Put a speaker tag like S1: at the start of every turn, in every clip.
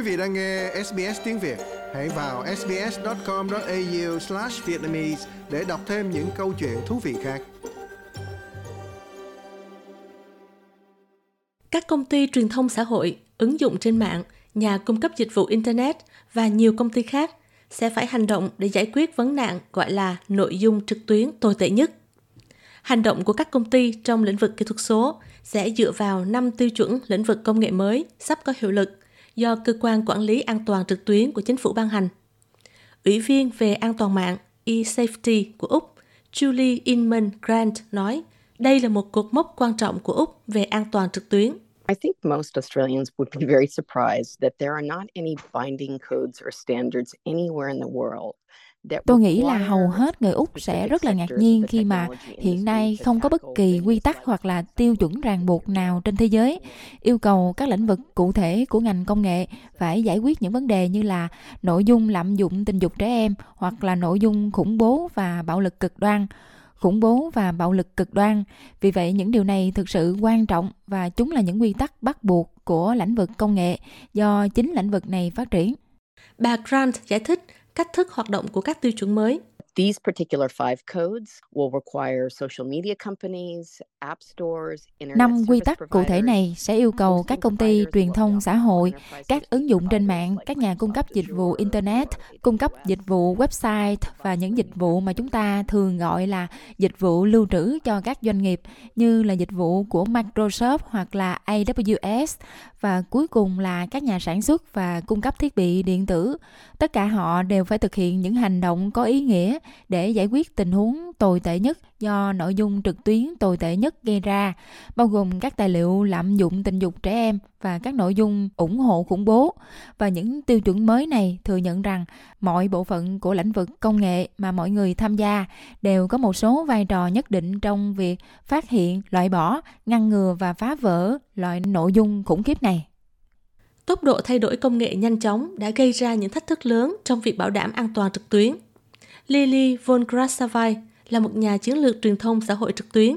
S1: Quý vị đang nghe SBS tiếng Việt, hãy vào sbs.com.au/vietnamese để đọc thêm những câu chuyện thú vị khác.
S2: Các công ty truyền thông xã hội, ứng dụng trên mạng, nhà cung cấp dịch vụ internet và nhiều công ty khác sẽ phải hành động để giải quyết vấn nạn gọi là nội dung trực tuyến tồi tệ nhất. Hành động của các công ty trong lĩnh vực kỹ thuật số sẽ dựa vào 5 tiêu chuẩn lĩnh vực công nghệ mới sắp có hiệu lực do Cơ quan Quản lý An toàn trực tuyến của chính phủ ban hành. Ủy viên về an toàn mạng eSafety của Úc, Julie Inman Grant nói, đây là một cột mốc quan trọng của Úc về an toàn trực tuyến.
S3: I think most Australians would be very surprised that there are not any binding codes or standards anywhere in the world
S4: Tôi nghĩ là hầu hết người Úc sẽ rất là ngạc nhiên khi mà hiện nay không có bất kỳ quy tắc hoặc là tiêu chuẩn ràng buộc nào trên thế giới yêu cầu các lĩnh vực cụ thể của ngành công nghệ phải giải quyết những vấn đề như là nội dung lạm dụng tình dục trẻ em hoặc là nội dung khủng bố và bạo lực cực đoan khủng bố và bạo lực cực đoan. Vì vậy những điều này thực sự quan trọng và chúng là những quy tắc bắt buộc của lĩnh vực công nghệ do chính lĩnh vực này phát triển.
S2: Bà Grant giải thích cách thức hoạt động của các tiêu chuẩn mới.
S3: These particular five codes will require social media companies, app stores,
S4: Năm quy tắc cụ thể này sẽ yêu cầu các công ty truyền thông xã hội, các ứng dụng trên mạng, các nhà cung cấp dịch vụ internet, cung cấp dịch vụ website và những dịch vụ mà chúng ta thường gọi là dịch vụ lưu trữ cho các doanh nghiệp như là dịch vụ của Microsoft hoặc là AWS và cuối cùng là các nhà sản xuất và cung cấp thiết bị điện tử. Tất cả họ đều phải thực hiện những hành động có ý nghĩa để giải quyết tình huống tồi tệ nhất do nội dung trực tuyến tồi tệ nhất gây ra, bao gồm các tài liệu lạm dụng tình dục trẻ em và các nội dung ủng hộ khủng bố. Và những tiêu chuẩn mới này thừa nhận rằng mọi bộ phận của lĩnh vực công nghệ mà mọi người tham gia đều có một số vai trò nhất định trong việc phát hiện, loại bỏ, ngăn ngừa và phá vỡ loại nội dung khủng khiếp này.
S2: Tốc độ thay đổi công nghệ nhanh chóng đã gây ra những thách thức lớn trong việc bảo đảm an toàn trực tuyến. Lily von Grasavai là một nhà chiến lược truyền thông xã hội trực tuyến.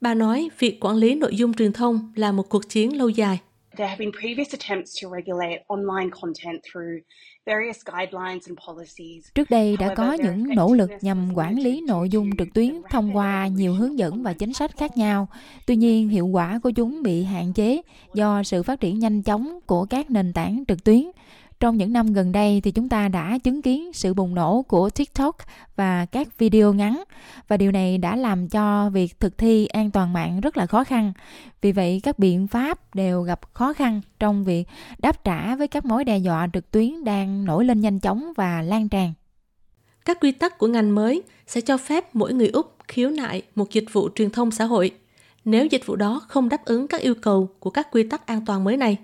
S2: Bà nói việc quản lý nội dung truyền thông là một cuộc chiến lâu dài. There have been previous attempts to regulate online content through
S4: Trước đây đã có những nỗ lực nhằm quản lý nội dung trực tuyến thông qua nhiều hướng dẫn và chính sách khác nhau. Tuy nhiên, hiệu quả của chúng bị hạn chế do sự phát triển nhanh chóng của các nền tảng trực tuyến. Trong những năm gần đây thì chúng ta đã chứng kiến sự bùng nổ của TikTok và các video ngắn và điều này đã làm cho việc thực thi an toàn mạng rất là khó khăn. Vì vậy các biện pháp đều gặp khó khăn trong việc đáp trả với các mối đe dọa trực tuyến đang nổi lên nhanh chóng và lan tràn.
S2: Các quy tắc của ngành mới sẽ cho phép mỗi người Úc khiếu nại một dịch vụ truyền thông xã hội nếu dịch vụ đó không đáp ứng các yêu cầu của các quy tắc an toàn mới này.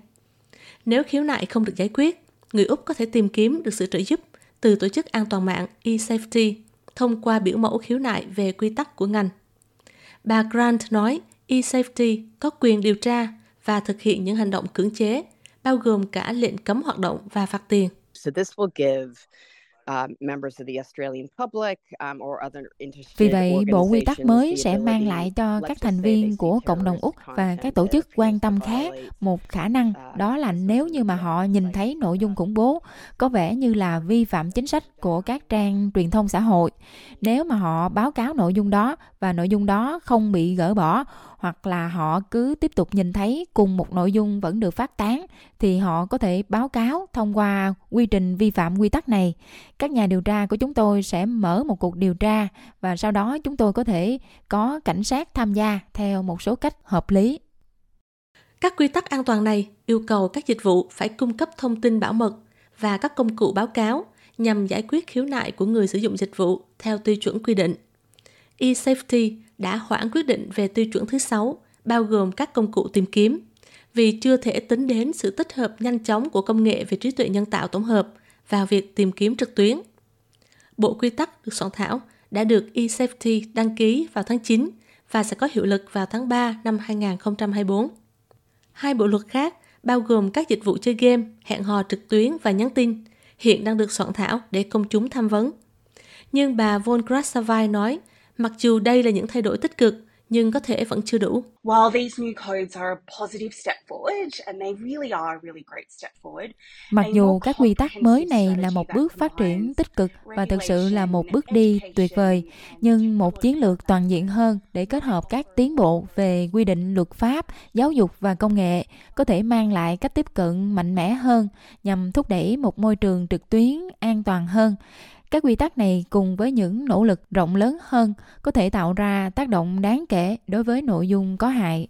S2: Nếu khiếu nại không được giải quyết, người Úc có thể tìm kiếm được sự trợ giúp từ Tổ chức An toàn mạng eSafety thông qua biểu mẫu khiếu nại về quy tắc của ngành. Bà Grant nói eSafety có quyền điều tra và thực hiện những hành động cưỡng chế, bao gồm cả lệnh cấm hoạt động và phạt tiền.
S3: So this will give
S4: vì vậy, Bộ Quy tắc mới sẽ mang lại cho các thành viên của cộng đồng Úc và các tổ chức quan tâm khác một khả năng. uh, đó là nếu như mà họ nhìn thấy nội dung khủng bố có vẻ như là vi phạm chính sách của các trang truyền thông xã hội, nếu mà họ báo cáo nội dung đó và nội dung đó không bị gỡ bỏ hoặc là họ cứ tiếp tục nhìn thấy cùng một nội dung vẫn được phát tán, thì họ có thể báo cáo thông qua quy trình vi phạm quy tắc này. Các nhà điều tra của chúng tôi sẽ mở một cuộc điều tra và sau đó chúng tôi có thể có cảnh sát tham gia theo một số cách hợp lý.
S2: Các quy tắc an toàn này yêu cầu các dịch vụ phải cung cấp thông tin bảo mật và các công cụ báo cáo nhằm giải quyết khiếu nại của người sử dụng dịch vụ theo tiêu chuẩn quy định. eSafety đã hoãn quyết định về tiêu chuẩn thứ sáu, bao gồm các công cụ tìm kiếm, vì chưa thể tính đến sự tích hợp nhanh chóng của công nghệ về trí tuệ nhân tạo tổng hợp vào việc tìm kiếm trực tuyến. Bộ quy tắc được soạn thảo đã được eSafety đăng ký vào tháng 9 và sẽ có hiệu lực vào tháng 3 năm 2024. Hai bộ luật khác, bao gồm các dịch vụ chơi game, hẹn hò trực tuyến và nhắn tin, hiện đang được soạn thảo để công chúng tham vấn. Nhưng bà Von Krasavai nói Mặc dù đây là những thay đổi tích cực, nhưng có thể vẫn chưa đủ.
S5: While these new codes are a positive step forward and they really are a really great step forward.
S4: Mặc dù các quy tắc mới này là một bước phát triển tích cực và thực sự là một bước đi tuyệt vời, nhưng một chiến lược toàn diện hơn để kết hợp các tiến bộ về quy định luật pháp, giáo dục và công nghệ có thể mang lại cách tiếp cận mạnh mẽ hơn nhằm thúc đẩy một môi trường trực tuyến an toàn hơn các quy tắc này cùng với những nỗ lực rộng lớn hơn có thể tạo ra tác động đáng kể đối với nội dung có hại.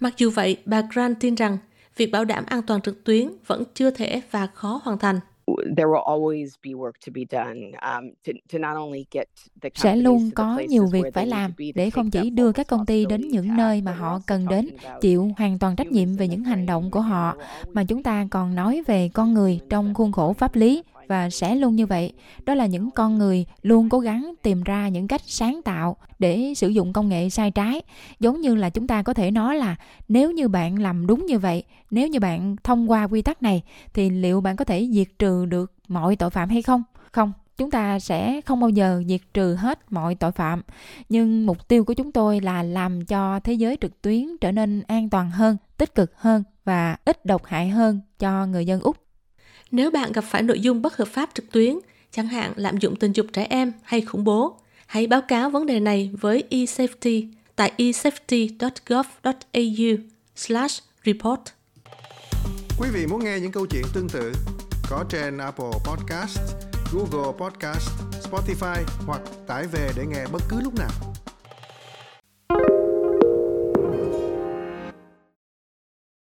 S2: Mặc dù vậy, bà Grant tin rằng việc bảo đảm an toàn trực tuyến vẫn chưa thể và khó hoàn thành.
S4: Sẽ luôn có nhiều việc phải làm để không chỉ đưa các công ty đến những nơi mà họ cần đến, chịu hoàn toàn trách nhiệm về những hành động của họ, mà chúng ta còn nói về con người trong khuôn khổ pháp lý và sẽ luôn như vậy. Đó là những con người luôn cố gắng tìm ra những cách sáng tạo để sử dụng công nghệ sai trái. Giống như là chúng ta có thể nói là nếu như bạn làm đúng như vậy, nếu như bạn thông qua quy tắc này, thì liệu bạn có thể diệt trừ được mọi tội phạm hay không? Không, chúng ta sẽ không bao giờ diệt trừ hết mọi tội phạm. Nhưng mục tiêu của chúng tôi là làm cho thế giới trực tuyến trở nên an toàn hơn, tích cực hơn và ít độc hại hơn cho người dân úc
S2: nếu bạn gặp phải nội dung bất hợp pháp trực tuyến, chẳng hạn lạm dụng tình dục trẻ em hay khủng bố, hãy báo cáo vấn đề này với eSafety tại esafety.gov.au/report.
S1: Quý vị muốn nghe những câu chuyện tương tự có trên Apple Podcast, Google Podcast, Spotify hoặc tải về để nghe bất cứ lúc nào.